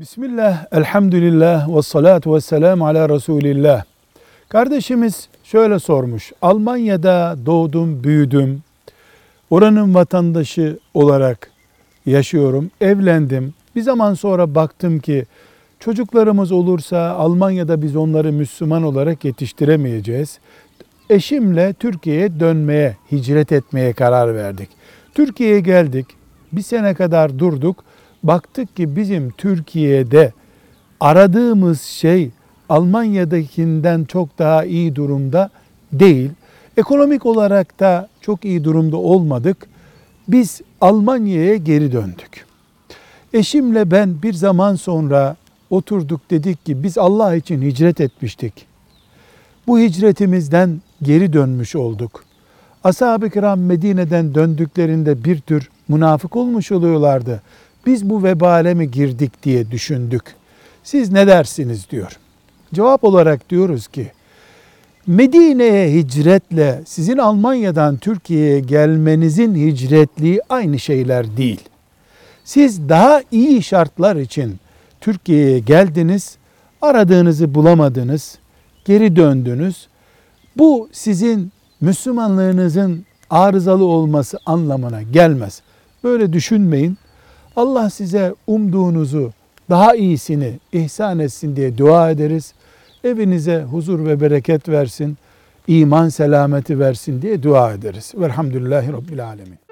Bismillah, elhamdülillah ve salatu ve selamu ala Resulillah. Kardeşimiz şöyle sormuş. Almanya'da doğdum, büyüdüm. Oranın vatandaşı olarak yaşıyorum. Evlendim. Bir zaman sonra baktım ki çocuklarımız olursa Almanya'da biz onları Müslüman olarak yetiştiremeyeceğiz. Eşimle Türkiye'ye dönmeye, hicret etmeye karar verdik. Türkiye'ye geldik. Bir sene kadar durduk. Baktık ki bizim Türkiye'de aradığımız şey Almanya'dakinden çok daha iyi durumda değil. Ekonomik olarak da çok iyi durumda olmadık. Biz Almanya'ya geri döndük. Eşimle ben bir zaman sonra oturduk dedik ki biz Allah için hicret etmiştik. Bu hicretimizden geri dönmüş olduk. Ashab-ı kiram Medine'den döndüklerinde bir tür münafık olmuş oluyorlardı. Biz bu vebale mi girdik diye düşündük. Siz ne dersiniz diyor. Cevap olarak diyoruz ki Medine'ye hicretle sizin Almanya'dan Türkiye'ye gelmenizin hicretliği aynı şeyler değil. Siz daha iyi şartlar için Türkiye'ye geldiniz, aradığınızı bulamadınız, geri döndünüz. Bu sizin Müslümanlığınızın arızalı olması anlamına gelmez. Böyle düşünmeyin. Allah size umduğunuzu, daha iyisini ihsan etsin diye dua ederiz. Evinize huzur ve bereket versin, iman selameti versin diye dua ederiz. Velhamdülillahi Rabbil Alemin.